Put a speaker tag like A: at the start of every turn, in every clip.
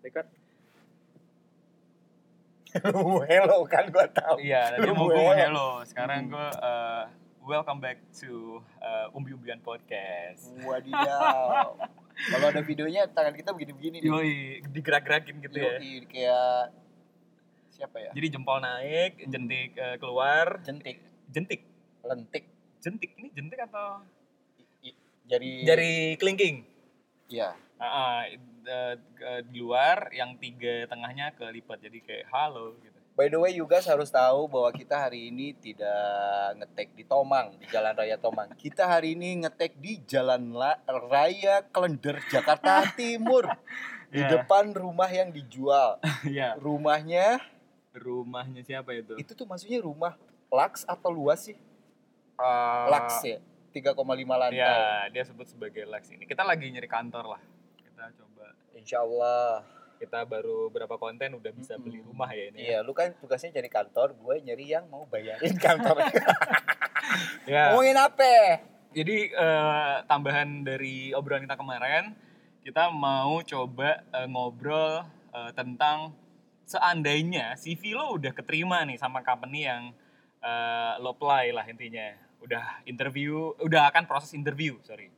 A: record
B: hello kan gua tahu.
A: iya tadi mau gue hello sekarang
B: Hmm.
A: gue uh, welcome back to uh, umbi umbian podcast
B: Wadidaw. Kalau ada videonya tangan kita begini-begini nih.
A: yoi digerak-gerakin gitu ya
B: Yoi, kayak siapa ya?
A: jadi jempol naik jentik uh, keluar
B: Jentik,
A: jentik
B: lentik,
A: jentik ini jentik atau
B: jari
A: jari kelingking
B: Iya.
A: Ah, ah, uh, uh, di luar yang tiga tengahnya kelipat jadi kayak halo gitu
B: By the way, you guys harus tahu bahwa kita hari ini tidak ngetek di Tomang, di Jalan Raya Tomang. Kita hari ini ngetek di Jalan La- Raya Klender, Jakarta Timur. Di
A: Ya.
B: depan rumah yang dijual.
A: ya
B: Rumahnya,
A: rumahnya siapa itu
B: itu tuh maksudnya rumah Lux atau luas sih?
A: Uh,
B: Lux ya, 3,5 lantai.
A: ya dia sebut sebagai Lex ini kita lagi nyari kantor lah kita coba
B: Insya Allah.
A: kita baru berapa konten udah bisa beli rumah ya ini
B: Iya, lu kan tugasnya cari kantor, gue nyari yang mau bayarin kantor.
A: ya
B: Ngomongin apa?
A: jadi eh, tambahan dari obrolan kita kemarin kita mau coba eh, ngobrol eh, tentang seandainya CV lo udah keterima nih sama company yang eh, lo apply lah intinya udah interview udah akan proses interview sorry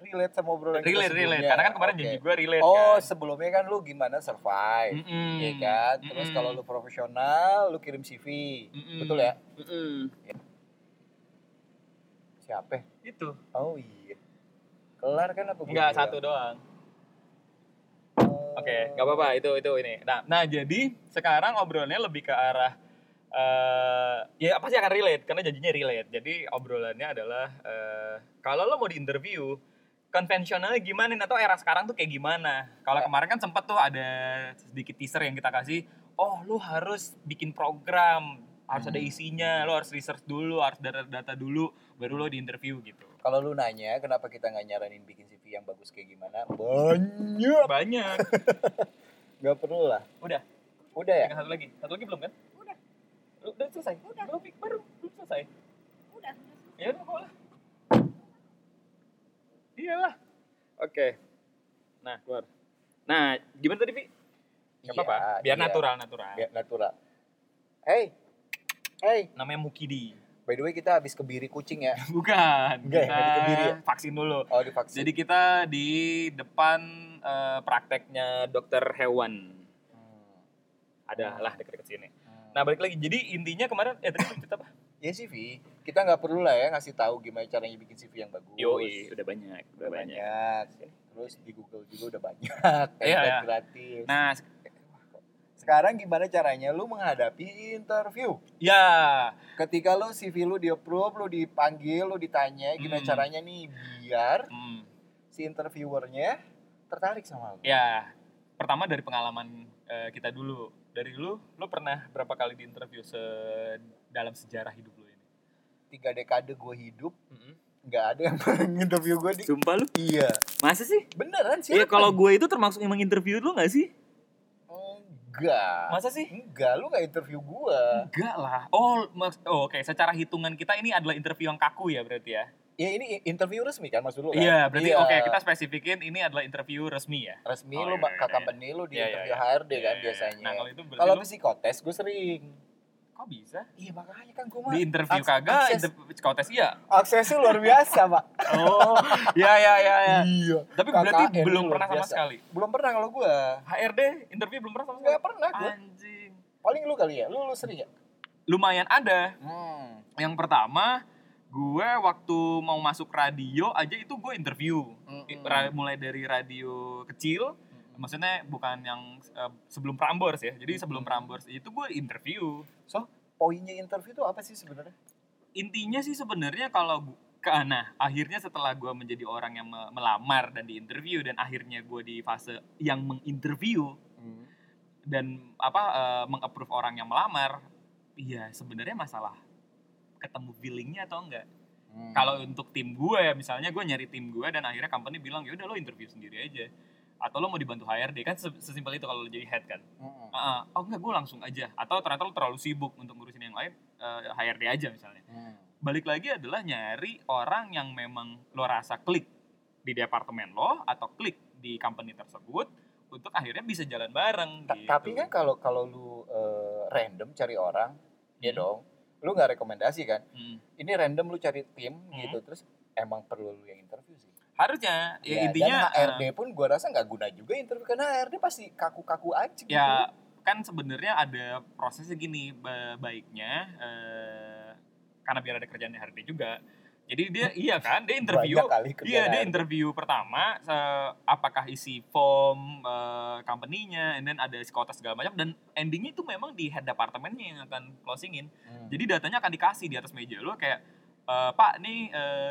B: relate sama obrolan kita
A: relate relate karena kan kemarin
B: Oke.
A: janji gue relate
B: Oh
A: kan
B: sebelumnya kan lu gimana survive,
A: Mm-mm.
B: ya kan? Terus
A: Mm-mm.
B: kalau lu profesional, lu kirim CV,
A: Mm-mm.
B: betul ya?
A: Mm-mm.
B: Siapa?
A: itu
B: Oh iya. Kelar kan apa?
A: enggak satu doang. Oke, nggak apa-apa itu itu ini. Nah, nah jadi sekarang obrolannya lebih ke arah eh ya pasti akan relate karena janjinya relate. Jadi obrolannya adalah eh kalau lo mau di interview konvensionalnya gimana atau era sekarang tuh kayak gimana? Kalau kemarin kan sempet tuh ada sedikit teaser yang kita kasih, oh lu harus bikin program, harus ada
B: Hmm.
A: isinya, lo harus research dulu, harus data-data dulu, baru lo di interview gitu.
B: Kalau lu nanya kenapa kita nggak nyaranin bikin CV yang bagus kayak gimana? Banyak.
A: Banyak.
B: Gak perlu lah.
A: Udah,
B: Udah ya?
A: tinggal satu lagi. Satu lagi belum kan?
C: Udah.
A: Lu udah selesai?
C: Udah.
A: Belum, baru belum selesai.
C: Udah.
A: Ya udah kok lah. Iyalah. Oke. Nah, keluar. Nah, gimana tadi, Vi? Gak apa-apa.
B: Iya,
A: Biar
B: iya.
A: natural, natural.
B: Biar natural. Hey, hey.
A: Namanya Mukidi.
B: By the way kita habis kebiri kucing ya.
A: Bukan.
B: Enggak ya,
A: kita
B: Kebiri ya?
A: vaksin dulu.
B: Oh divaksin.
A: Jadi kita di depan eh, prakteknya dokter hewan.
B: Hmm.
A: Ada lah dekat-dekat sini.
B: Hmm.
A: Nah, balik lagi. Jadi intinya kemarin eh tadi cerita apa?
B: Ya CV, kita nggak perlu lah ya ngasih tahu gimana caranya bikin CV yang bagus.
A: Yoi, udah banyak, udah
B: udah
A: banyak.
B: banyak. Terus di Google juga udah banyak.
A: Iya,
B: template
A: iya.
B: gratis.
A: Nah,
B: Sekarang gimana caranya lu menghadapi interview?
A: ya
B: Ketika lu CV lu di approve, lu dipanggil, lu ditanya gimana
A: Hmm.
B: caranya nih biar
A: hmm,
B: si interviewernya tertarik sama lu.
A: Ya, pertama dari pengalaman eh, kita dulu. Dari lu, lu pernah berapa kali di interview se dalam sejarah hidup lu ini?
B: Tiga dekade gue hidup, nggak ada yang pernah interview gue di.
A: Sumpah lu?
B: Iya,
A: Masa sih?
B: beneran sih.
A: Iya, kalau gue itu termasuk emang interview lu gak sih?
B: enggak.
A: Masa sih?
B: Enggak, lu nggak interview gua.
A: Enggak lah. Oh, maks- oh, oke. Secara hitungan kita ini adalah interview yang kaku ya berarti ya?
B: Ya ini interview resmi kan maksud lu kan?
A: Iya, berarti
B: Iya.
A: oke kita spesifikin ini adalah interview resmi ya?
B: resmi
A: Oh,
B: lu
A: iya,
B: ke
A: iya,
B: company lu di
A: Iya, iya,
B: interview
A: iya.
B: HRD
A: Iya,
B: kan
A: iya.
B: biasanya.
A: Nah, kalau itu berarti
B: Kalau
A: lu,
B: psikotes gue sering.
A: Kok bisa?
B: Iya makanya kan gue mah
A: Di interview kagak, interview psikotes iya.
B: aksesnya luar biasa, Pak.
A: Oh, iya iya iya iya.
B: Iya.
A: Tapi berarti
B: KKN
A: belum
B: luar
A: pernah sama sekali.
B: Belum pernah kalau gua.
A: HRD interview belum pernah sama sekali.
B: Enggak pernah gua.
A: Anjing.
B: Paling lu kali ya. Lu lu sering ya?
A: Lumayan ada.
B: Hmm.
A: Yang pertama, gue waktu mau masuk radio aja itu gue interview.
B: Mm-mm.
A: Ra- mulai dari radio kecil, maksudnya bukan yang eh, sebelum Prambors ya. Jadi sebelum Prambors itu gue interview.
B: So, poinnya interview itu apa sih sebenarnya?
A: Intinya sih sebenarnya kalau ke nah akhirnya setelah gue menjadi orang yang me- melamar dan diinterview dan akhirnya gue di fase yang menginterview
B: Hmm.
A: dan apa eh, mengapprove orang yang melamar iya sebenarnya masalah ketemu feelingnya atau enggak
B: Hmm.
A: kalau untuk tim gue ya misalnya gue nyari tim gue dan akhirnya company bilang ya udah lo interview sendiri aja atau lo mau dibantu HRD kan se- sesimpel itu kalau lo jadi head kan
B: Hmm.
A: Ah, ah, oh enggak gue langsung aja atau ternyata lo terlalu sibuk untuk ngurusin yang lain eh, HRD aja misalnya
B: Hmm.
A: balik lagi adalah nyari orang yang memang lo rasa klik di departemen lo atau klik di company tersebut untuk akhirnya bisa jalan bareng
B: Ta-
A: gitu.
B: Tapi kan kalau kalau lu eh, random cari orang, ya
A: Hmm.
B: dong. Lu nggak rekomendasi kan?
A: Hmm.
B: Ini random lu cari tim
A: Hmm.
B: gitu terus emang perlu lu yang interview sih.
A: Harusnya ya,
B: Ya,
A: intinya
B: dan HRD
A: eh,
B: pun gua rasa nggak guna juga interview karena HRD pasti kaku-kaku aja gitu.
A: ya kan sebenarnya ada prosesnya gini ba- baiknya eh, karena biar ada kerjaan HRD juga jadi dia iya kan dia interview Iya, dia interview pertama se- apakah isi form eh, company-nya, and then ada skota segala macam dan endingnya itu memang di head departemennya yang akan closingin.
B: Hmm.
A: Jadi datanya akan dikasih di atas meja lo kayak eh, Pak nih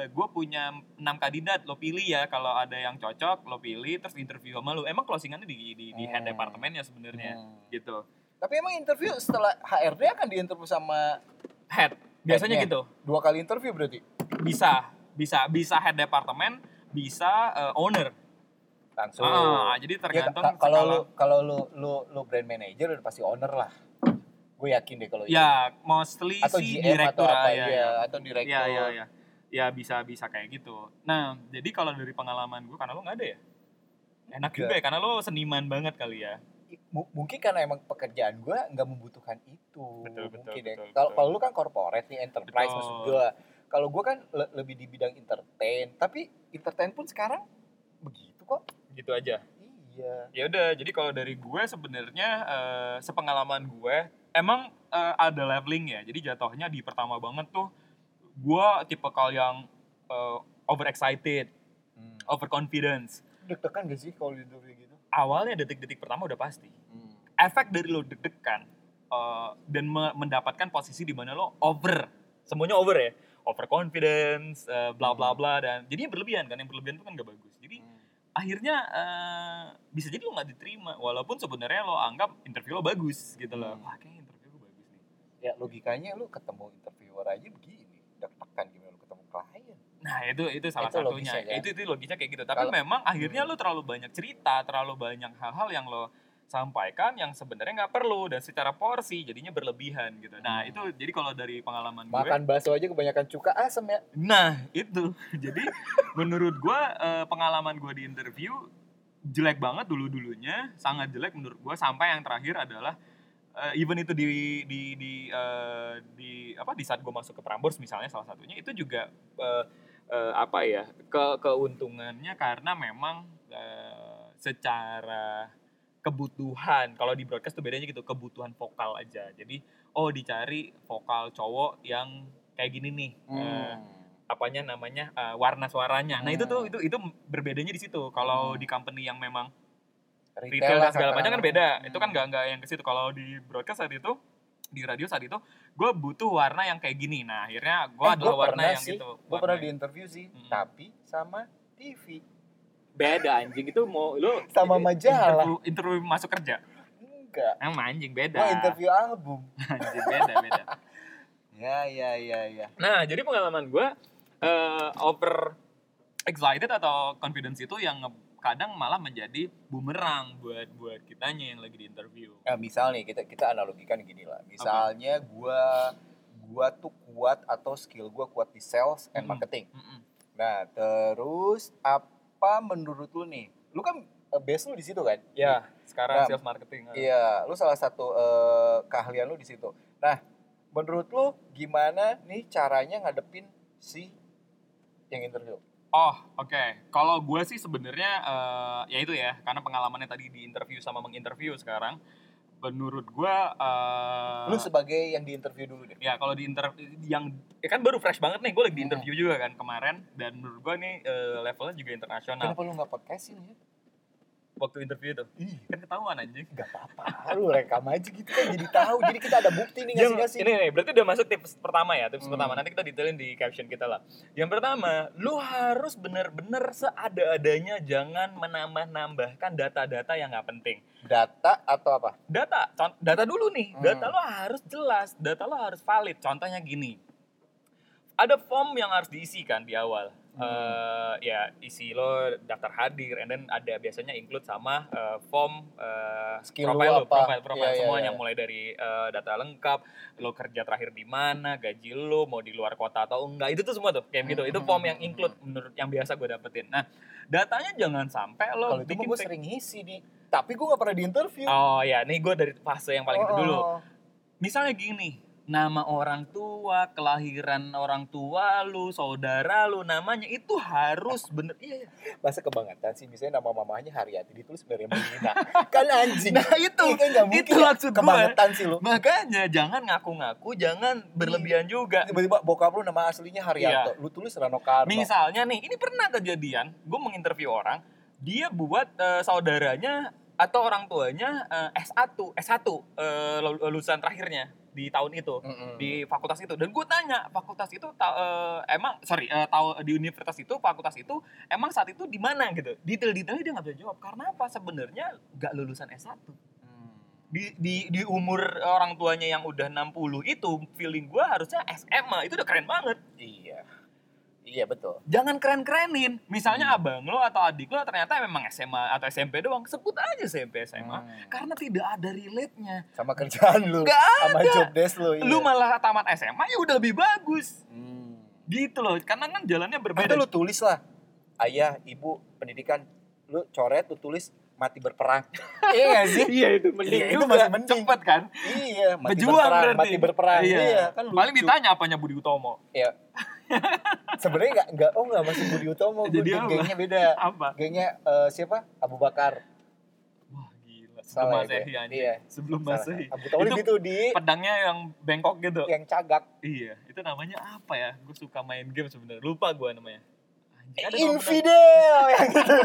A: gue punya 6 kandidat lo pilih ya kalau ada yang cocok lo pilih terus interview sama lo. Emang closingannya di di, di head
B: Hmm.
A: departemennya sebenarnya
B: Hmm.
A: gitu.
B: Tapi emang interview setelah HRD akan diinterview sama
A: Head biasanya
B: Headnya.
A: gitu.
B: dua kali interview berarti
A: Bisa bisa bisa head departemen bisa eh, owner.
B: langsung.
A: Ah, jadi
B: Ya,
A: tergantung
B: ka- kalau lu kalau lu lu lu brand manager udah pasti owner lah. Gue yakin deh kalau itu.
A: Ya, mostly
B: atau
A: sih
B: GM
A: direktur
B: atau apa ya,
A: ya, ya.
B: atau direktur.
A: Ya, ya, ya. Ya bisa bisa kayak gitu. Nah, jadi kalau dari pengalaman gue karena lo nggak ada ya. Enak juga ya karena lo seniman banget kali ya.
B: M- mungkin karena emang pekerjaan gue nggak membutuhkan itu.
A: Betul, betul,
B: mungkin ya.
A: betul,
B: Kalau
A: betul.
B: kalau lu kan corporate nih enterprise
A: Betul.
B: maksud gue. Kalau gue kan le- lebih di bidang entertain, tapi entertain pun sekarang begitu kok.
A: Gitu aja.
B: Iya.
A: Ya udah, jadi kalau dari gue sebenarnya eh, sepengalaman gue emang eh, ada leveling ya. Jadi jatuhnya di pertama banget tuh gue tipe kal yang eh, overexcited,
B: Hmm.
A: overconfidence.
B: Deg-degan gak sih kalau interview gitu?
A: Awalnya detik-detik pertama udah pasti.
B: Hmm.
A: efek dari lo deg-degan eh, dan me- mendapatkan posisi di mana lo over semuanya over ya over confidence eh, bla bla bla dan jadinya berlebihan kan yang berlebihan itu kan gak bagus jadi
B: Hmm.
A: akhirnya eh, bisa jadi lo nggak diterima walaupun sebenarnya lo anggap interview lo bagus gitu loh
B: Hmm.
A: wah kayaknya interview gue bagus nih
B: Ya logikanya lu ketemu interviewer aja begini. Deg-degan gimana lu ketemu klien.
A: nah itu itu salah
B: Itu
A: satunya
B: logisnya, kan?
A: itu itu logisnya kayak gitu tapi
B: Kalau-
A: memang akhirnya
B: Hmm.
A: lo terlalu banyak cerita terlalu banyak hal-hal yang lo sampaikan yang sebenarnya nggak perlu dan secara porsi jadinya berlebihan gitu nah
B: Hmm.
A: itu jadi kalau dari pengalaman gue
B: Makan bakso aja kebanyakan cuka asem ya.
A: Nah, itu. Jadi menurut gua eh, pengalaman gua di interview jelek banget dulu-dulunya, sangat jelek menurut gua sampai yang terakhir adalah eh, even itu di di di eh, di apa di saat gua masuk ke Prambors misalnya salah satunya itu juga eh, eh, apa ya? ke keuntungannya karena memang eh, secara kebutuhan kalau di broadcast tuh bedanya gitu kebutuhan vokal aja jadi oh dicari vokal cowok yang kayak gini nih eh, apanya namanya eh, warna suaranya. Nah itu tuh
B: Hmm.
A: itu itu berbedanya di situ. Kalau
B: Hmm.
A: di company yang memang
B: Retail
A: retail dan segala macam kan beda.
B: Hmm.
A: Itu kan nggak nggak yang ke situ. Kalau di broadcast saat itu di radio saat itu gue butuh warna yang kayak gini. Nah akhirnya gue
B: Eh,
A: adalah
B: gua
A: warna yang
B: sih.
A: gitu.
B: Gue pernah di interview sih,
A: Hmm.
B: tapi sama TV.
A: beda anjing itu mau lu
B: Sama
A: ini
B: majalah.
A: interview, interview masuk kerja.
B: Enggak.
A: Emang anjing beda.
B: Gue interview album.
A: anjing beda beda.
B: Ya, ya, ya, ya.
A: Nah, jadi pengalaman gue eh, over excited atau confidence itu yang kadang malah menjadi bumerang buat buat kitanya yang lagi di interview.
B: Nah, misal nih kita kita analogikan gini lah. Misalnya gua gua tuh kuat atau skill gua kuat di sales and marketing.
A: Mm-mm.
B: Nah, terus apa menurut lu nih? Lu kan eh, base lu di situ kan?
A: Ya, sekarang
B: Nah,
A: sales marketing.
B: Iya, lu salah satu eh, keahlian lu di situ. Nah, menurut lu gimana nih caranya ngadepin si yang interview?
A: Oh, oke. Kalau gue sih sebenarnya eh, ya itu ya, karena pengalamannya tadi di interview sama menginterview sekarang, menurut gue eh,
B: Lu sebagai yang di interview dulu deh.
A: ya kalau di interview yang ya kan baru fresh banget nih gue lagi di
B: Hmm.
A: interview juga kan kemarin dan menurut gue nih eh, levelnya juga internasional
B: Kenapa lu nggak podcastin ya?
A: Waktu interview itu
B: Ih,
A: kan ketahuan anjing
B: Gak apa-apa, lu rekam aja gitu kan jadi tahu. Jadi kita ada bukti nih ngasih-ngasih.
A: ini nih, berarti udah masuk tips pertama ya, tips
B: Hmm.
A: pertama. Nanti kita detailin di caption kita lah. Yang pertama, lu harus bener-bener seada-adanya jangan menambah-nambahkan data-data yang nggak penting.
B: Data atau apa?
A: Data, data dulu nih.
B: Hmm.
A: Data lo harus jelas, data lo harus valid. Contohnya gini. Ada form yang harus diisi kan di awal. Eh, ya isi lo daftar hadir and then ada biasanya include sama eh, form eh,
B: Skill
A: profile lo, profile profile
B: Iya, iya,
A: semuanya
B: iya.
A: mulai dari eh, data lengkap lo kerja terakhir di mana gaji lo mau di luar kota atau enggak itu tuh semua tuh kayak gitu itu
B: Hmm,
A: form
B: hmm,
A: yang
B: hmm,
A: include menurut yang biasa gue dapetin nah datanya jangan sampai lo
B: Kalau itu gue sering ngisi nih. Tapi gue gak pernah di interview.
A: oh ya nih gue dari fase yang paling itu
B: Oh,
A: dulu
B: oh.
A: misalnya gini nama orang tua kelahiran orang tua lu saudara lu namanya itu harus bener iya iya
B: Masa kebangetan sih, misalnya nama mamanya Haryati ditulis sebenarnya Melina. kan anjing.
A: nah itu
B: Iya kan mungkin
A: itu
B: ya.
A: maksud gue
B: Kebangetan sih lu.
A: makanya jangan ngaku-ngaku jangan berlebihan juga
B: Tiba-tiba bokap lu nama aslinya Haryanto. Lu tulis Rano Karno.
A: misalnya nih ini pernah kejadian gue menginterview orang dia buat eh, saudaranya atau orang tuanya eh, S1 S1 eh, lul- lulusan terakhirnya di tahun itu
B: Mm-mm.
A: di fakultas itu dan gue tanya fakultas itu ta- eh, emang sorry eh, tahu di universitas itu fakultas itu emang saat itu di mana gitu detail-detailnya dia nggak bisa jawab karena apa sebenarnya nggak lulusan S1
B: Hmm.
A: di, di di umur orang tuanya yang udah 60 itu feeling gue harusnya SMA itu udah keren banget
B: Iya. Iya betul.
A: jangan keren-kerenin misalnya
B: Hmm.
A: abang lo atau adik lo ternyata memang SMA atau SMP doang sebut aja SMP SMA
B: Hmm.
A: karena tidak ada relate-nya
B: Sama kerjaan lu.
A: Nggak
B: Sama job desk lu. Iya.
A: lu malah tamat SMA ya udah lebih bagus
B: Hmm.
A: gitu loh karena kan jalannya berbeda
B: Atau lu tulis lah. Ayah, ibu, pendidikan. Lu coret, lu tulis mati berperang. iya gak sih?
A: iya itu mending
B: Iya, itu
A: juga.
B: masih mending.
A: cepet kan
B: Iya, mati
A: Berjuang
B: berperang,
A: berarti.
B: mati berperang. Iya, kan
A: paling
B: lucu.
A: ditanya apanya Budi Utomo
B: Iya. Sebenarnya enggak enggak oh enggak masih Budi Utomo,
A: Jadi apa?
B: gengnya beda.
A: apa
B: Gengnya eh, siapa? Abu Bakar.
A: wah gila sebelum
B: Salah ya,
A: masehi anjing
B: Iya.
A: sebelum
B: Salah.
A: masehi
B: Abu Talib
A: Itu
B: itu di
A: pedangnya yang bengkok gitu
B: yang cagak.
A: iya itu namanya apa ya gue suka main game sebenarnya lupa gue namanya
B: Infidel yang gitu.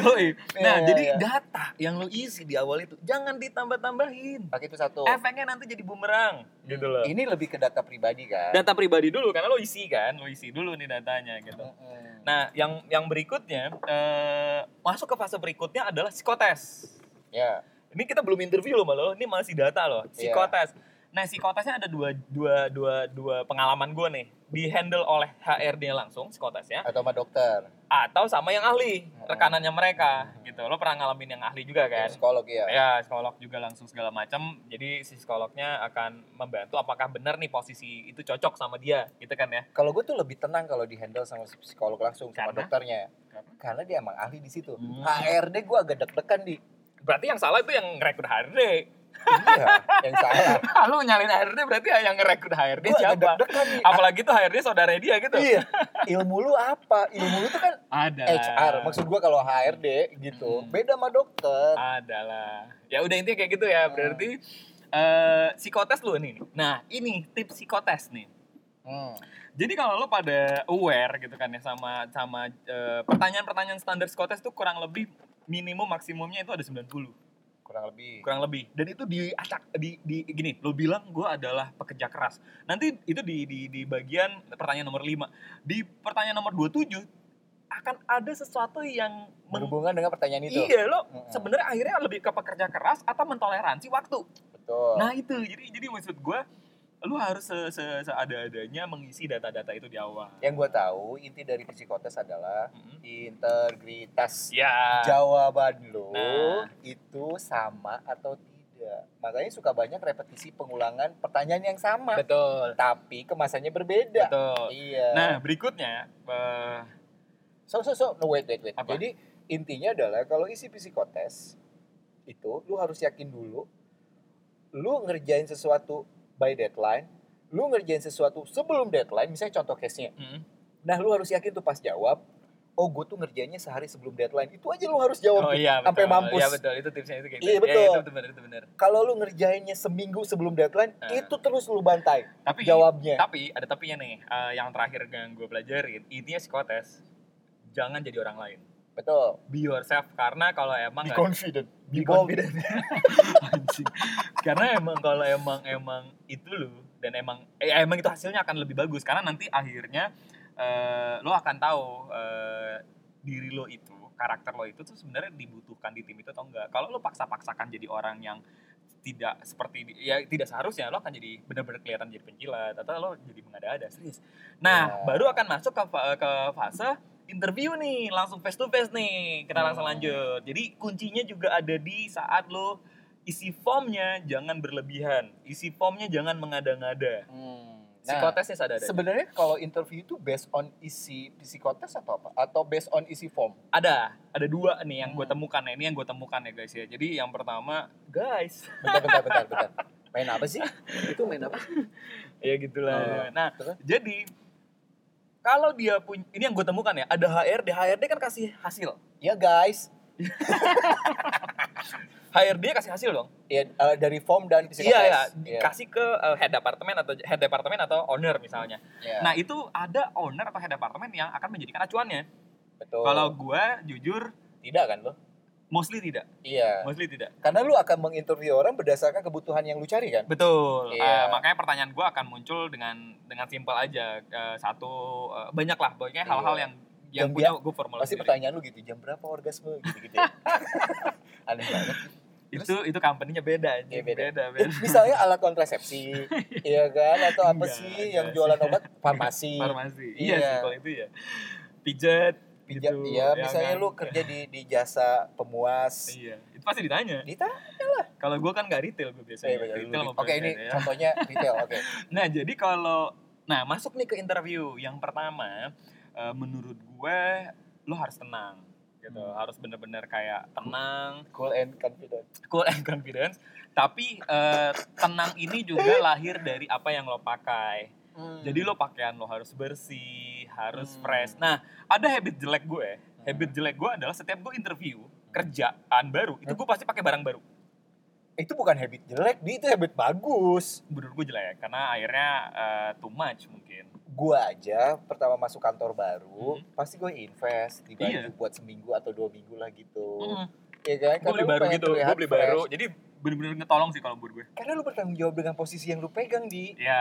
A: Yoi. Nah,
B: Iya,
A: jadi
B: iya.
A: data yang lo isi di awal itu jangan ditambah-tambahin.
B: Pakai itu satu.
A: Efeknya nanti jadi bumerang gitu loh.
B: Ini lebih ke data pribadi kan.
A: Data pribadi dulu karena lo isi kan, lo isi dulu nih datanya gitu.
B: Mm-mm.
A: Nah, yang yang berikutnya eh, masuk ke fase berikutnya adalah psikotes.
B: Ya.
A: Ini kita belum interview loh malah, ini masih data loh,
B: Iya.
A: psikotes. Nah, psikotesnya ada dua dua dua dua pengalaman gue nih. Di handle oleh HRD langsung psikotesnya
B: Atau sama dokter.
A: atau sama yang ahli, rekanannya mereka gitu. Lo pernah ngalamin yang ahli juga kan?
B: Psikolog ya.
A: Ya, psikolog juga langsung segala macam. Jadi si psikolognya akan membantu apakah benar nih posisi itu cocok sama dia, gitu kan ya?
B: Kalau gue tuh lebih tenang kalau di handle sama psikolog langsung sama
A: Karena?
B: dokternya.
A: Karena?
B: Karena dia emang ahli di situ.
A: Hmm.
B: HRD gue agak deg-degan di.
A: Berarti yang salah itu yang ngerekrut HRD.
B: Iya, yang salah.
A: Lu nyalin HRD berarti yang ngerekrut HRD
B: agak
A: siapa?
B: nih.
A: Apalagi tuh HRD saudara dia gitu.
B: Iya. Ilmu lu apa? Ilmu lu tuh kan
A: Ada.
B: HR. Maksud gue kalau HRD gitu,
A: Hmm.
B: beda sama dokter.
A: adalah. Ya udah intinya kayak gitu ya. Berarti eh psikotes lu nih. Nah, ini tips psikotes nih.
B: Hmm.
A: Jadi kalau lo pada aware gitu kan ya sama sama eh, pertanyaan-pertanyaan standar psikotes tuh kurang lebih minimum maksimumnya itu ada 90
B: Kurang lebih.
A: kurang lebih dan itu diacak di, di gini lo bilang gue adalah pekerja keras nanti itu di di di bagian pertanyaan nomor 5 di pertanyaan nomor 27 akan ada sesuatu yang meng-
B: Berhubungan dengan pertanyaan itu.
A: iya lo
B: Mm-mm.
A: sebenarnya akhirnya lebih ke pekerja keras atau mentoleransi waktu
B: Betul.
A: nah itu jadi jadi maksud gue lu harus se, se, seada-adanya mengisi data-data itu di awal
B: Yang gue tahu inti dari psikotes adalah
A: Mm.
B: integritas.
A: ya
B: Jawaban lo
A: Nah.
B: itu sama atau tidak. Makanya suka banyak repetisi pengulangan pertanyaan yang sama,
A: betul
B: tapi kemasannya berbeda.
A: betul
B: Iya.
A: nah berikutnya eh,
B: so so so no wait wait wait.
A: Apa?
B: Jadi intinya adalah kalau isi psikotes itu lu harus yakin dulu lu ngerjain sesuatu by deadline, lu ngerjain sesuatu sebelum deadline, misalnya contoh case-nya.
A: mm.
B: Nah, lu harus yakin tuh pas jawab, oh gue tuh ngerjainnya sehari sebelum deadline. Itu aja lu harus jawab
A: Oh iya,
B: sampai mampus.
A: Iya betul, itu tipsnya itu kayak
B: Iya,
A: gitu.
B: betul.
A: Ya, itu benar, itu benar.
B: Kalau lu ngerjainnya seminggu sebelum deadline,
A: Ah.
B: itu terus lu bantai
A: Tapi
B: jawabnya.
A: tapi ada tapinya nih, eh, yang terakhir yang gue pelajarin, intinya psikotes jangan jadi orang lain.
B: Betul.
A: Be yourself karena kalau emang
B: Be
A: nggak-
B: confident.
A: Confident. Anjing. karena emang kalau emang emang itu lu dan emang eh, emang itu hasilnya akan lebih bagus karena nanti akhirnya eh, lo akan tahu eh, diri lo itu karakter lo itu tuh sebenarnya dibutuhkan di tim itu atau enggak kalau lo paksa-paksakan jadi orang yang tidak seperti ya tidak seharusnya lo akan jadi benar-benar kelihatan jadi penjilat atau lo jadi mengada-ada serius. Nah,
B: Ya.
A: baru akan masuk ke ke fase interview nih, langsung face to face nih. Kita langsung
B: Hmm.
A: lanjut. Jadi kuncinya juga ada di saat lo isi formnya jangan berlebihan, isi formnya jangan mengada-ngada.
B: Hmm.
A: Psikotesnya ada ada.
B: sebenarnya kalau interview itu based on isi psikotes atau apa? Atau based on isi form?
A: ada ada dua nih yang gue
B: Hmm.
A: temukan ya ini yang gue temukan ya guys ya jadi yang pertama guys
B: Bentar, bentar, bentar, bentar. Main apa sih? Itu main apa sih?
A: ya gitulah
B: Oh,
A: nah
B: terus?
A: jadi kalau dia punya ini yang gue temukan ya ada HRD HRD kan kasih hasil.
B: Ya guys,
A: HRD kasih hasil dong.
B: Ya eh, dari form dan psikotes.
A: iya ya kasih ke uh, head departemen atau head departemen atau owner misalnya.
B: Iya,
A: nah itu ada owner atau head departemen yang akan menjadikan acuannya.
B: Betul.
A: kalau gue jujur
B: tidak kan lo?
A: Mostly tidak
B: Iya.
A: mostly tidak
B: Karena lu akan menginterview orang berdasarkan kebutuhan yang lu cari kan?
A: Betul.
B: Iya.
A: Eh, makanya pertanyaan gue akan muncul dengan dengan simpel aja Eh, satu eh, banyak lah pokoknya
B: Iya.
A: hal-hal yang yang
B: Dan
A: punya gue formula
B: Pasti
A: sendiri.
B: pertanyaan lu gitu, jam berapa orgasme gitu-gitu. ya. Aneh banget.
A: Itu itu company-nya beda aja.
B: Iya, beda.
A: beda.
B: Eh,
A: beda.
B: Misalnya alat kontrasepsi, iya kan? Atau apa
A: Enggak,
B: sih
A: enggak
B: yang
A: sih.
B: jualan obat? Farmasi.
A: Farmasi. Iya,
B: Iya.
A: sih kalau itu ya. Pijat
B: Pijat,
A: gitu.
B: iya,
A: ya
B: misalnya
A: kan?
B: lu kerja di di jasa pemuas.
A: Iya. Itu pasti ditanya.
B: Dita?
A: Kalau gue kan nggak retail gue biasanya.
B: Iya,
A: retail
B: lu- Oke, ini
A: ya.
B: contohnya retail, oke.
A: Nah, jadi kalau nah masuk nih ke interview, yang pertama eh, menurut gue lo harus tenang gitu,
B: Hmm.
A: harus bener-bener kayak tenang,
B: Cool and confident.
A: cool and confidence. Tapi eh, tenang ini juga lahir dari apa yang lo pakai. Jadi lo pakaian lo harus bersih, harus
B: Hmm.
A: fresh. Nah, ada habit jelek gue. Habit jelek gue adalah setiap gue interview kerjaan baru, itu gue pasti pakai barang baru.
B: itu bukan habit jelek, di itu habit bagus.
A: Menurut gue jelek karena akhirnya eh, too much mungkin.
B: Gua aja pertama masuk kantor baru,
A: Hmm.
B: pasti gue invest di baju
A: Iya.
B: buat seminggu atau dua minggu lah gitu.
A: Mm.
B: Iya kan?
A: gue beli
B: lu
A: baru gitu gue beli
B: fresh.
A: baru jadi bener-bener ngetolong sih kalau buat gue
B: Karena lu bertanggung jawab dengan posisi yang lu pegang di.
A: ya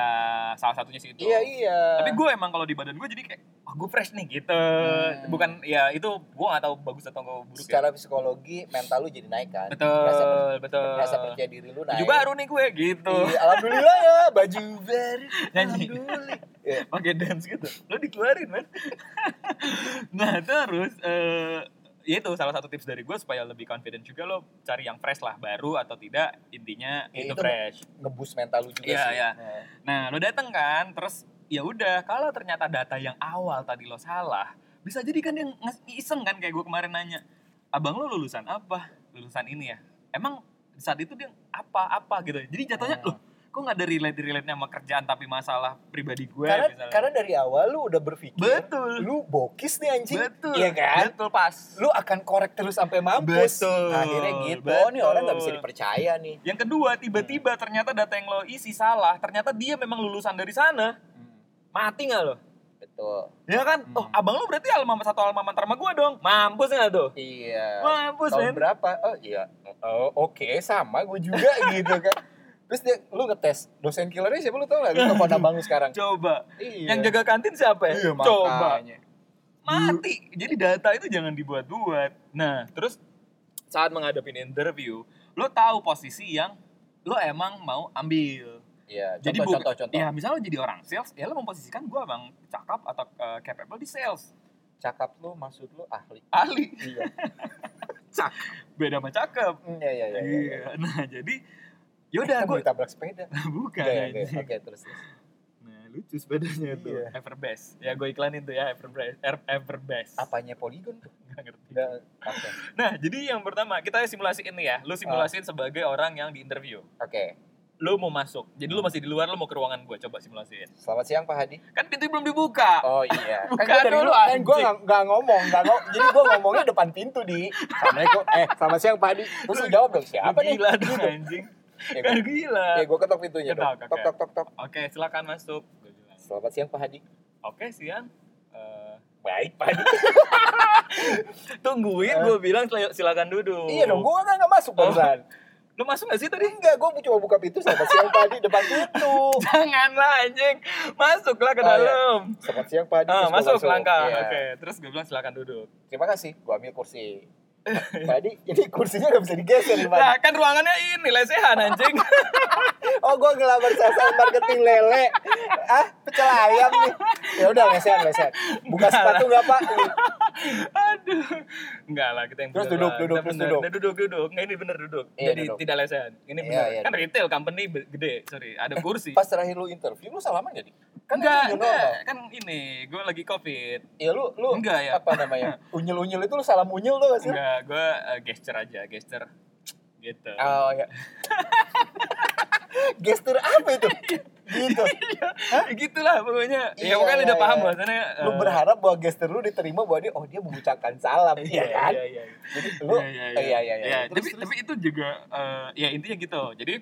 A: salah satunya sih itu
B: Iya iya.
A: tapi gue emang kalau di badan gue jadi kayak wah gue fresh nih gitu
B: Hmm.
A: bukan ya itu gue gak tahu bagus atau nggak buruk
B: secara
A: ya
B: psikologi mental lu jadi naik kan.
A: betul
B: Rasa,
A: betul
B: rasa percaya diri lu naik.
A: baju baru nih gue gitu
B: Iya, alhamdulillah ya baju baru.
A: Nyanyi.
B: Alhamdulillah. Iya.
A: pakai dance gitu lo dikeluarin man nah terus ya itu salah satu tips dari gue supaya lebih confident juga lo cari yang fresh lah baru atau tidak intinya
B: Ya,
A: itu,
B: itu
A: fresh
B: Ngebus mental lu juga
A: Iya,
B: sih.
A: iya.
B: Nah.
A: Nah, lo dateng kan, terus ya udah kalau ternyata data yang awal tadi lo salah, bisa jadi kan yang iseng kan kayak gue kemarin nanya, abang lo lulusan apa? Lulusan ini ya. Emang saat itu dia apa apa gitu. Jadi jatuhnya
B: Hmm.
A: loh, kok nggak ada relate relate sama kerjaan tapi masalah pribadi gue
B: Karena
A: misalnya.
B: karena dari awal lu udah berpikir
A: betul,
B: lu bokis nih anjing.
A: betul,
B: Iya kan?
A: betul pas.
B: Lu akan korek terus sampai mampus.
A: Betul,
B: Akhirnya gitu. Oh, nih orang nggak bisa
A: betul.
B: dipercaya nih.
A: Yang kedua, tiba-tiba ternyata data yang lo isi salah, ternyata dia memang lulusan dari sana. Mati nggak lo?
B: Betul.
A: Ya kan?
B: Hmm.
A: Oh, abang lu berarti alma satu alma mater sama gua dong. Mampus nggak tuh?
B: Iya.
A: Mampus,
B: Tahun
A: men.
B: berapa? Oh iya. Oh oke sama gue juga gitu kan. Terus dia, lu ngetes dosen killernya siapa lu tau gak? Lu abang lu sekarang.
A: Coba.
B: Iya.
A: Yang jaga kantin siapa ya?
B: Iya,
A: Coba.
B: makanya.
A: Mati. Jadi data itu jangan dibuat-buat. Nah, terus saat menghadapi interview, lo tahu posisi yang lo emang mau ambil.
B: Iya,
A: Jadi
B: contoh, contoh, contoh.
A: Ya, misalnya lo jadi orang sales, ya lo memposisikan gua emang cakep atau uh, capable di sales.
B: Cakap lu, maksud lu ahli.
A: Ahli.
B: Iya.
A: Beda sama cakep.
B: Hmm, Iya, iya, iya. iya.
A: Iya. Nah, jadi yaudah gue
B: ditabrak sepeda.
A: bukan.
B: Oke, oke,
A: anjing.
B: oke, terus.
A: Nah, lucu sepedanya tuh.
B: Iya.
A: Everbest. Ya gue iklanin tuh ya Everbest. Er- Everbest.
B: Apanya poligon tuh?
A: Nggak ngerti.
B: Enggak. Oke.
A: Nah, jadi yang pertama kita simulasiin nih ya. Lu simulasiin sebagai orang yang di interview.
B: Oke.
A: Lu mau masuk. Jadi lu masih di luar, lu mau ke ruangan gue. Coba simulasiin.
B: Selamat siang Pak Hadi.
A: Kan pintu belum dibuka.
B: Oh iya.
A: Bukan
B: kan gue dari
A: dulu,
B: kan gue nggak nggak ngomong, nggak ngomong. Jadi gue ngomongnya depan pintu di. Assalamualaikum. Eh, selamat siang Pak Hadi. Terus lu jawab dong siapa
A: Lu
B: nih?
A: Gila dong anjing.
B: Ya,
A: Kan
B: gue,
A: gila.
B: ya, gue ketok pintunya
A: Ketok,
B: dong.
A: oke.
B: Tok tok tok tok.
A: Oke, silakan masuk. Gua bilang.
B: Selamat siang Pak Hadi.
A: Oke, siang. Eh,
B: Baik Pak Hadi.
A: tungguin
B: Eh.
A: gue bilang sila- silakan duduk.
B: iya dong, gue kan nggak masuk
A: Oh.
B: barusan.
A: Lu masuk gak sih tadi?
B: Enggak, gue cuma buka pintu selamat siang Pak Hadi depan pintu.
A: Janganlah anjing. Masuklah ke
B: Oh, iya.
A: dalam.
B: Selamat siang Pak Hadi.
A: Ah,
B: Terus gua
A: masuk, langkah.
B: Iya.
A: Oke, terus gue bilang silakan duduk.
B: Terima kasih. Gue ambil kursi. Tadi ini kursinya nggak bisa digeser.
A: Nah, kan ruangannya ini lesehan anjing.
B: Oh, gua ngelamar sales marketing lele. Ah, pecel ayam nih. Ya udah lesehan, lesehan. Buka
A: Enggak
B: sepatu nggak, Pak?
A: Aduh. Enggak lah, kita yang
B: Terus
A: bener
B: duduk,
A: lah.
B: duduk, terus duduk.
A: Duduk, duduk. Nggak, ini bener duduk.
B: Iya,
A: Jadi
B: duduk.
A: tidak lesehan. Ini
B: Iya,
A: bener.
B: iya,
A: kan
B: duduk.
A: retail company gede, sorry. Ada kursi.
B: Pas terakhir lu interview lu salaman gak, Di? Kan
A: enggak, enggak. Kan ini, gue lagi covid.
B: Iya lu lu
A: Enggak ya.
B: apa namanya? Unyil-unyil itu lu salam unyil tuh gak sih?
A: Enggak, gue uh, gesture aja, gesture. Gitu.
B: Oh ya. Gestur apa itu? gitu.
A: Ya, gitulah pokoknya.
B: Iya,
A: ya pokoknya
B: iya,
A: udah paham
B: iya.
A: bahwasannya.
B: Lu
A: eh,
B: berharap bahwa gestur lu diterima bahwa dia oh dia mengucapkan salam, iya kan?
A: Iya, iya, iya.
B: Jadi lu
A: Iya, iya,
B: oh, iya iya iya.
A: Ya,
B: Terus,
A: tapi
B: terus.
A: tapi itu juga eh, ya intinya gitu. Jadi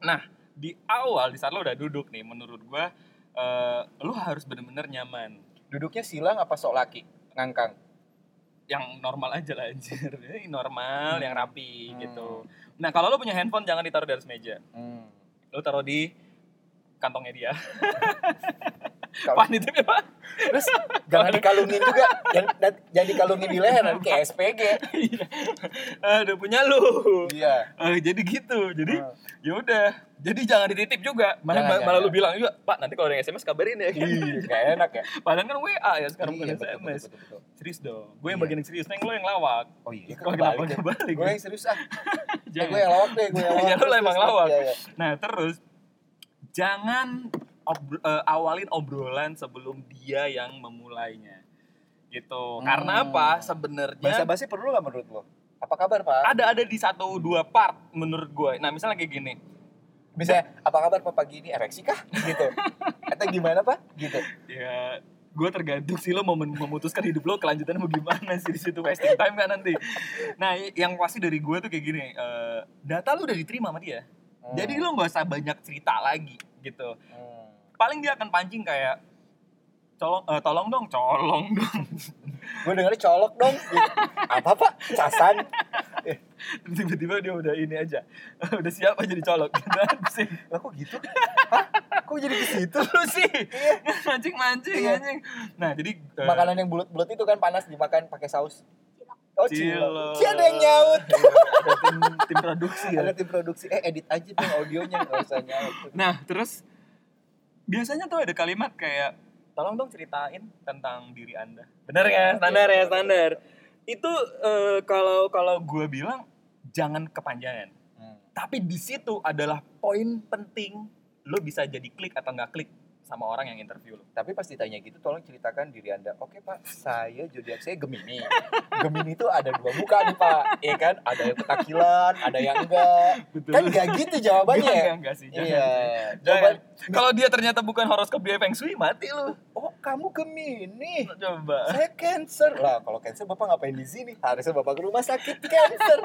A: nah, di awal di saat lo udah duduk nih menurut gua eh lu harus bener-bener nyaman.
B: duduknya silang apa sok laki? Ngangkang.
A: Yang normal aja lah anjir. Normal,
B: Hmm.
A: yang rapi
B: Hmm.
A: gitu. Nah, kalau lo punya handphone jangan ditaruh di atas meja.
B: Hmm.
A: Lo taruh di kantongnya dia.
B: Kalau-
A: Pan itu apa?
B: Terus jangan dikalungin juga, jangan, jangan dikalungin di leher nanti kayak SPG.
A: Iya. Aduh punya lu.
B: Iya.
A: Eh, jadi gitu. Jadi
B: Hmm.
A: ya udah. Jadi jangan dititip juga. Malah
B: Jangan,
A: malah
B: jangan.
A: lu bilang juga, "Pak, nanti kalau ada SMS kabarin ya."
B: Iya, kayak enak ya.
A: Padahal kan WA ya sekarang
B: Iya,
A: bukan
B: betul,
A: SMS.
B: betul, betul, betul.
A: Serius dong. Gue yang
B: Iya.
A: bagian yang serius, Neng lo yang lawak.
B: Oh iya,
A: Kok kenapa
B: kebalik ya.
A: balik?
B: Gue yang serius ah. Eh, gue yang lawak deh, gue yang lawak.
A: Ya, lu emang lawak.
B: Iya, iya.
A: Nah, terus jangan ob- eh, awalin obrolan sebelum dia yang memulainya. Gitu. Karena
B: Hmm.
A: apa? Sebenarnya
B: Bahasa basi perlu nggak menurut lo? Apa kabar Pak?
A: ada ada di satu dua part menurut gue. Nah, misalnya kayak gini.
B: Misalnya, apa kabar Pak pagi ini ereksi kah? Gitu. Atau gimana Pak? Gitu.
A: Ya, gue tergantung sih lo mau memutuskan hidup lo kelanjutannya mau gimana sih di situ wasting time kan nanti. Nah, yang pasti dari gue tuh kayak gini, eh, data lo udah diterima sama dia.
B: Hmm.
A: Jadi lo nggak usah banyak cerita lagi gitu.
B: Hmm.
A: Paling dia akan pancing kayak colong eh, tolong dong, colong dong.
B: Gue dengarnya colok dong. Apa Pak? Casan.
A: Terus Tiba-tiba dia udah ini aja. udah siap aja dicolok sih.
B: Lah kok gitu? Hah? Kok jadi ke situ?
A: Lu sih
B: Iya.
A: mancing-mancing
B: Iya.
A: anjing. Nah, jadi eh,
B: Makanan yang bulat-bulat itu kan panas dimakan pakai saus. Oh,
A: Cilok.
B: cilok. Ci ada yang nyaut.
A: Iya, ada tim, tim produksi ya.
B: Ada tim produksi. Eh, edit aja dong audionya, nggak usah nyaut.
A: Nah, terus biasanya tuh ada kalimat kayak tolong dong ceritain tentang diri Anda. Bener ya, standar ya, standar. Itu eh, kalau kalau gue bilang jangan kepanjangan.
B: Hmm.
A: Tapi di situ adalah poin penting lo bisa jadi klik atau nggak klik sama orang yang interview lo.
B: Tapi pas ditanya gitu, tolong ceritakan diri Anda. Oke Pak, saya zodiak saya Gemini. Gemini itu ada dua muka nih Pak. Iya kan? Ada yang petakilan, ada yang enggak.
A: Betul.
B: Kan enggak gitu jawabannya
A: Enggak,
B: ya?
A: enggak, enggak sih. Jangan
B: Iya.
A: sih.
B: Jawaban,
A: Jangan. Kalau dia ternyata bukan horoskop dia Feng Shui, mati lu.
B: oh kamu Gemini.
A: Coba.
B: Saya Cancer. Lah, kalau Cancer Bapak ngapain di sini? Harusnya Bapak ke rumah sakit Cancer.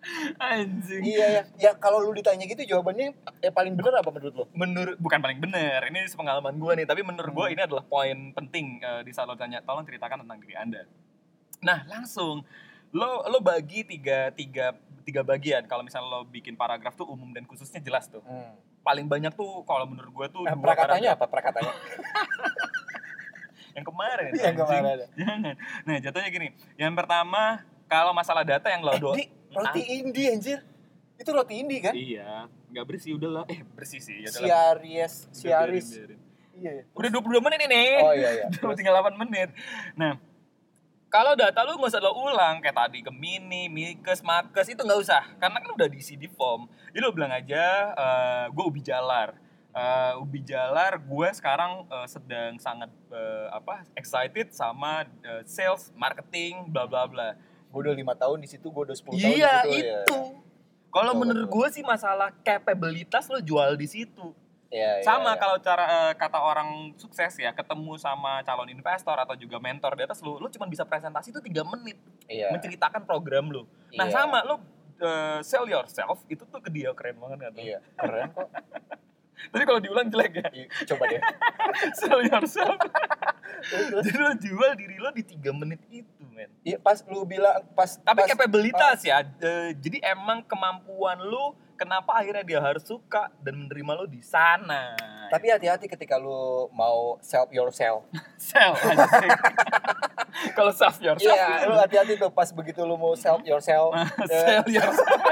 A: Anjing.
B: iya ya. Ya kalau lu ditanya gitu jawabannya eh paling bener apa menurut lu?
A: menurut bukan paling benar ini pengalaman gue nih tapi menurut gue
B: Hmm.
A: ini adalah poin penting eh, di saat lo tanya tolong ceritakan tentang diri anda nah langsung lo lo bagi tiga tiga tiga bagian kalau misalnya lo bikin paragraf tuh umum dan khususnya jelas tuh
B: Hmm.
A: paling banyak tuh kalau menurut gue tuh
B: Eh,
A: dua
B: prakatanya
A: paragraf.
B: apa prakatanya?
A: yang kemarin
B: Yang kemarin.
A: jangan nah jatuhnya gini yang pertama kalau masalah data yang lo
B: Eh, roti indi anjir. Itu roti indi kan?
A: iya nggak bersih udah lah eh bersih sih ya
B: Siaries,
A: biarin.
B: Iya. iya.
A: udah 22 menit ini
B: Oh iya iya.
A: Udah tinggal 8 menit. Nah, kalau data lu nggak usah lo ulang kayak tadi Gemini, Mikes, Makes itu nggak usah karena kan udah diisi di form. Jadi lo bilang aja gue ubi jalar. Eh, ubi jalar gue sekarang eh, sedang sangat eh, apa excited sama eh, sales, marketing, bla bla bla.
B: Gue udah lima tahun di situ, gue udah 10 tahun
A: Iya
B: di situ.
A: itu. Kalau
B: Betul,
A: menurut gue sih masalah capabilitas lo jual di situ.
B: Ya, ya,
A: sama
B: ya.
A: kalau cara eh, kata orang sukses ya ketemu sama calon investor atau juga mentor di atas lu lu cuma bisa presentasi itu tiga menit
B: Iya.
A: menceritakan program lu nah
B: Iya.
A: sama lu eh, sell yourself itu tuh ke dia keren banget kan
B: Iya, keren kok.
A: tapi kalau diulang jelek ya
B: Iya, Coba deh.
A: sell yourself jadi lu jual diri lu di tiga menit itu men
B: Iya, pas lu bilang pas
A: tapi
B: pas,
A: capabilitas ya eh, jadi emang kemampuan lu kenapa akhirnya dia harus suka dan menerima lu di sana
B: Tapi hati-hati ketika lu mau self yourself.
A: anjing. Kalau self yourself.
B: Iya, lu hati-hati tuh pas begitu lu mau self yourself.
A: sell yourself.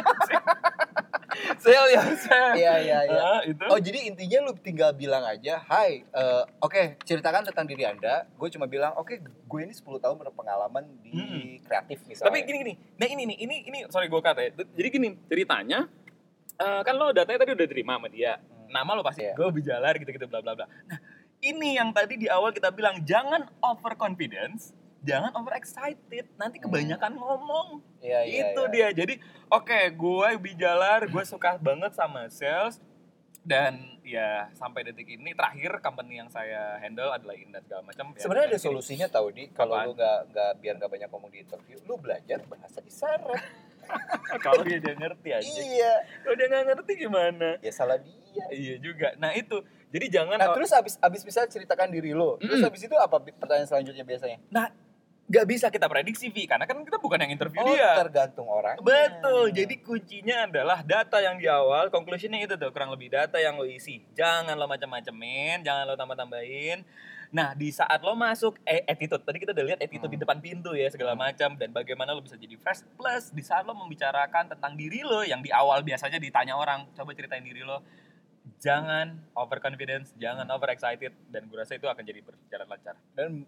A: sell yourself.
B: Iya, iya, iya.
A: Ah, itu.
B: Oh jadi intinya lu tinggal bilang aja, Hai, eh, oke ceritakan tentang diri anda. Gue cuma bilang, oke gue ini 10 tahun berpengalaman di
A: Mm-mm.
B: kreatif misalnya.
A: Tapi gini gini. Nah ini nih, ini ini sorry gue kata ya. Jadi gini ceritanya eh, kan lo datanya tadi udah terima sama dia.
B: Hmm.
A: Nama lo pasti
B: Iya.
A: gue bijalar gitu-gitu bla bla bla. Nah, ini yang tadi di awal kita bilang jangan over confidence, jangan over excited. Nanti kebanyakan ngomong.
B: Iya, iya,
A: itu
B: iya.
A: dia. Jadi oke, gue bijalar, gue suka banget sama sales dan ya sampai detik ini terakhir company yang saya handle adalah Indah segala macam. Ya,
B: Sebenarnya ada solusinya tahu di kalau lu nggak nggak biar nggak banyak ngomong di interview, lu belajar bahasa isyarat.
A: Kalau dia dia ngerti aja.
B: iya.
A: Kalau dia nggak ngerti gimana?
B: Ya salah dia.
A: Iya juga. Nah itu. Jadi jangan.
B: Nah terus abis abis bisa ceritakan diri lo. Terus
A: Mm-mm.
B: abis itu apa pertanyaan selanjutnya biasanya?
A: Nggak bisa kita prediksi Vi, karena kan kita bukan yang interview
B: Oh
A: dia.
B: tergantung orang.
A: Betul. Jadi kuncinya adalah data yang di awal. Conclusionnya itu tuh kurang lebih data yang lo isi. Jangan lo macam-macamin, jangan lo tambah-tambahin. Nah di saat lo masuk eh, attitude tadi kita udah lihat attitude
B: Hmm.
A: di depan pintu ya segala macam dan bagaimana lo bisa jadi fresh plus di saat lo membicarakan tentang diri lo yang di awal biasanya ditanya orang coba ceritain diri lo jangan overconfidence jangan over excited dan gue rasa itu akan jadi berjalan lancar
B: Dan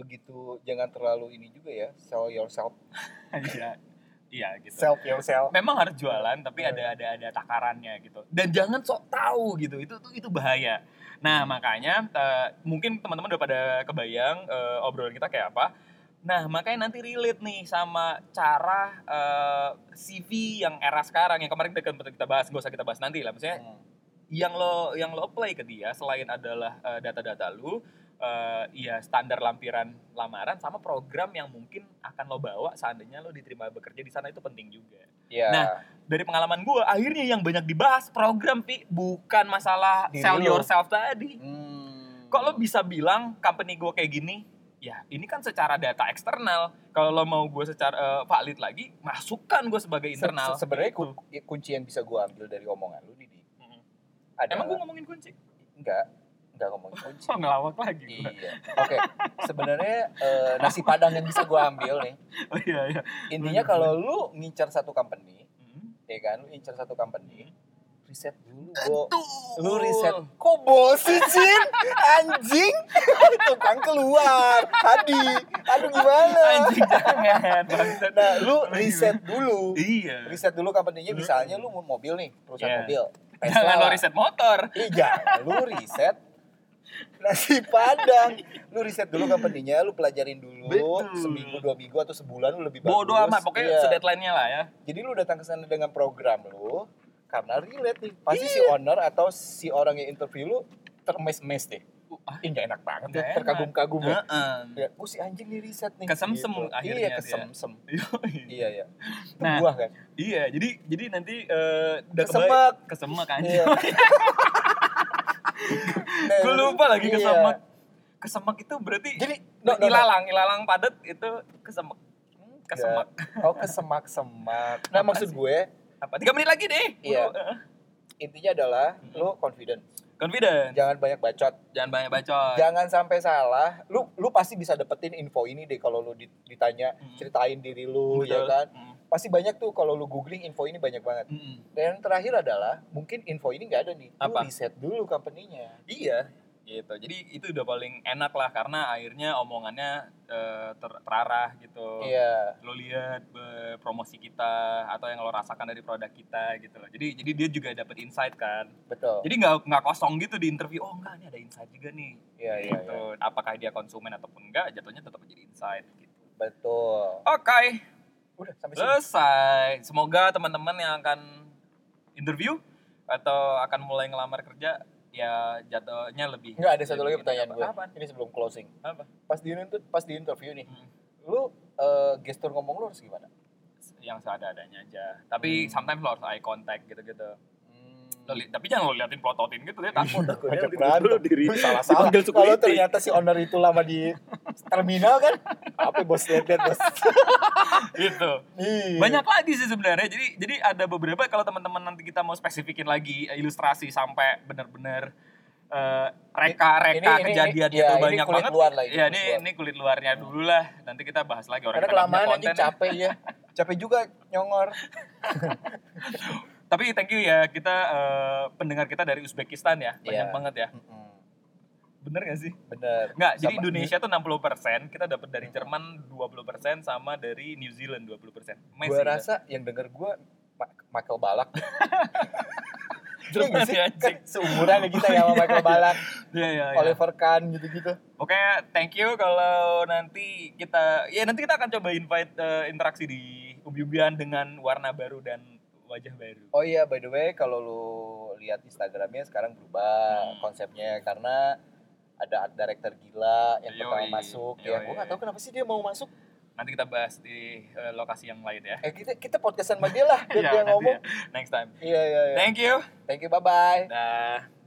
B: begitu jangan terlalu ini juga ya sell yourself,
A: iya iya gitu.
B: Self yourself.
A: memang harus jualan tapi
B: Iya.
A: ada ada ada takarannya gitu. Dan jangan sok tahu gitu itu itu, itu bahaya. Nah makanya eh, mungkin teman-teman udah pada kebayang eh, obrolan kita kayak apa. Nah makanya nanti relate nih sama cara eh, CV yang era sekarang. Yang kemarin kita, kita bahas gak usah kita bahas nanti lah. Maksudnya
B: Hmm.
A: yang lo yang lo apply ke dia selain adalah data-data lu eh, ya standar lampiran lamaran sama program yang mungkin akan lo bawa seandainya lo diterima bekerja di sana itu penting juga
B: Iya.
A: Nah, dari pengalaman gue akhirnya yang banyak dibahas program pi bukan masalah
B: Diri
A: sell
B: lo.
A: yourself tadi
B: Hmm.
A: kok lo bisa bilang company gue kayak gini ya ini kan secara data eksternal kalau lo mau gue secara eh, valid lagi masukkan gue sebagai
B: Se-
A: internal
B: se- sebenarnya
A: Gitu.
B: kun- kunci yang bisa gua ambil dari omongan lu Didi
A: Mm.
B: adalah
A: emang gue ngomongin kunci
B: enggak enggak ngomongin kunci.
A: oh ngelawak lagi.
B: Iya. Oke. Sebenarnya eh, nasi padang yang bisa gua ambil nih.
A: oh iya iya
B: Intinya kalau lu ngincar satu company,
A: Hmm.
B: ya kan, lu ngincar satu company, riset dulu, Bo. Lu riset. Kok bos sih, Cin? Anjing. Tukang keluar. Hadi. Aduh gimana?
A: anjing jangan.
B: Nah, lu riset dulu.
A: iya
B: Riset dulu company-nya misalnya lu mau mobil nih, perusahaan
A: Iya.
B: mobil.
A: jangan lo
B: lah.
A: riset motor
B: Iya, lu riset nasi padang. Lu riset dulu company-nya, lu pelajarin dulu
A: Betul.
B: seminggu, dua minggu atau sebulan lu lebih bagus.
A: bodoh amat pokoknya
B: Iya.
A: sedeadline-nya lah ya
B: Jadi lu datang ke sana dengan program lu karena relate nih. Pasti si
A: Iya.
B: owner atau si orang yang interview lu termes-mes deh.
A: ah,
B: gak enak banget ya, terkagum-kagum ya. Ya, oh si anjing nih riset nih.
A: Kesemsem
B: Gitu.
A: akhirnya
B: Iya, kesemsem. Iya, iya. Itu
A: Nah,
B: buah kan?
A: Iya, jadi jadi nanti eh, udah
B: Kesemek.
A: kebaik- kesemek kan.
B: Iya. Nah,
A: Gue lupa lagi
B: iya.
A: kesemek. Kesemek itu berarti
B: Jadi, no, no, no.
A: ilalang, ilalang padat itu kesemek. Kesemek.
B: Oh, kesemak-semak. Nah,
A: Apa
B: maksud
A: sih?
B: gue
A: Apa? Tiga menit lagi deh.
B: Iya. Intinya adalah
A: Hmm.
B: lu confident.
A: Confident.
B: Jangan banyak bacot.
A: Jangan banyak bacot.
B: Jangan sampai salah. Lu lu pasti bisa dapetin info ini deh kalau lu di- ditanya
A: Hmm.
B: ceritain diri lu ya
A: Betul.
B: kan.
A: Mm.
B: Pasti banyak tuh kalau lu googling info ini banyak banget.
A: Mm-mm.
B: Dan yang terakhir adalah mungkin info ini nggak ada nih. Lu
A: Apa?
B: riset dulu company-nya.
A: Iya, gitu. Jadi itu udah paling enak lah karena akhirnya omongannya eh, ter- terarah gitu.
B: Iya.
A: lo lihat promosi kita atau yang lo rasakan dari produk kita gitu loh. Jadi jadi dia juga dapat insight kan.
B: Betul.
A: Jadi nggak nggak kosong gitu di interview. Oh enggak, ini ada insight juga nih.
B: Iya, iya,
A: gitu.
B: iya.
A: Apakah dia konsumen ataupun enggak, jatuhnya tetap jadi insight gitu.
B: Betul.
A: Oke,
B: Udah sampai sini.
A: selesai. Semoga teman-teman yang akan interview atau akan mulai ngelamar kerja ya jatuhnya lebih
B: Enggak ada satu lagi pertanyaan
A: apa-
B: gue. Ini sebelum closing.
A: Apa?
B: Pas di pas di interview nih,
A: Hmm.
B: lu eh, gestur ngomong lu harus gimana?
A: Yang seadanya aja. Tapi
B: Hmm.
A: sometimes lo harus eye contact gitu-gitu. Tapi jangan lo liatin plototin gitu dia takut gitu
B: berantem.
A: dulu diri
B: salah salah kalau ternyata si owner itu lama di terminal kan apa bos lihat lihat bos
A: gitu
B: Iya.
A: banyak lagi sih sebenarnya jadi jadi ada beberapa kalau teman-teman nanti kita mau spesifikin lagi ilustrasi sampai benar-benar eh, reka-reka
B: Ini- ini-
A: kejadian
B: ini-
A: itu
B: ya, ini
A: banyak
B: kulit
A: banget.
B: luar lah, ini
A: ya ini
B: luar.
A: ini kulit luarnya dulu lah. Nanti kita bahas lagi orang
B: Karena kelamaan aja
A: konten
B: capek ya. Capek juga nyongor.
A: Tapi thank you ya kita eh, pendengar kita dari Uzbekistan ya. Banyak
B: Iya.
A: banget ya.
B: Mm-mm.
A: Bener gak sih?
B: Bener.
A: Enggak, jadi Indonesia tuh 60%, kita dapat dari Jerman 20% sama dari New Zealand 20%. Messi.
B: Gue rasa yang denger gue Michael Balak.
A: Jerman
B: Iya nggak sih?
A: ya,
B: kan seumuran ya kita ya sama Michael Balak,
A: Iya, iya, iya.
B: Oliver Kahn gitu-gitu.
A: Oke, thank you kalau nanti kita ya nanti kita akan coba invite eh, interaksi di Ubi-ubian dengan warna baru dan wajah baru.
B: Oh iya, by the way, kalau lu lihat Instagramnya sekarang berubah
A: Hmm.
B: konsepnya karena ada art director gila yang
A: Yoi,
B: pertama masuk ya.
A: yoi.
B: Gue gak tahu kenapa sih dia mau masuk.
A: Nanti kita bahas di eh, lokasi yang lain ya.
B: Eh kita kita podcastan sama dia lah, biar
A: Iya,
B: dia
A: nanti
B: ngomong.
A: ya. Next time.
B: Iya iya iya.
A: Thank you.
B: Thank you, bye bye.
A: Dah.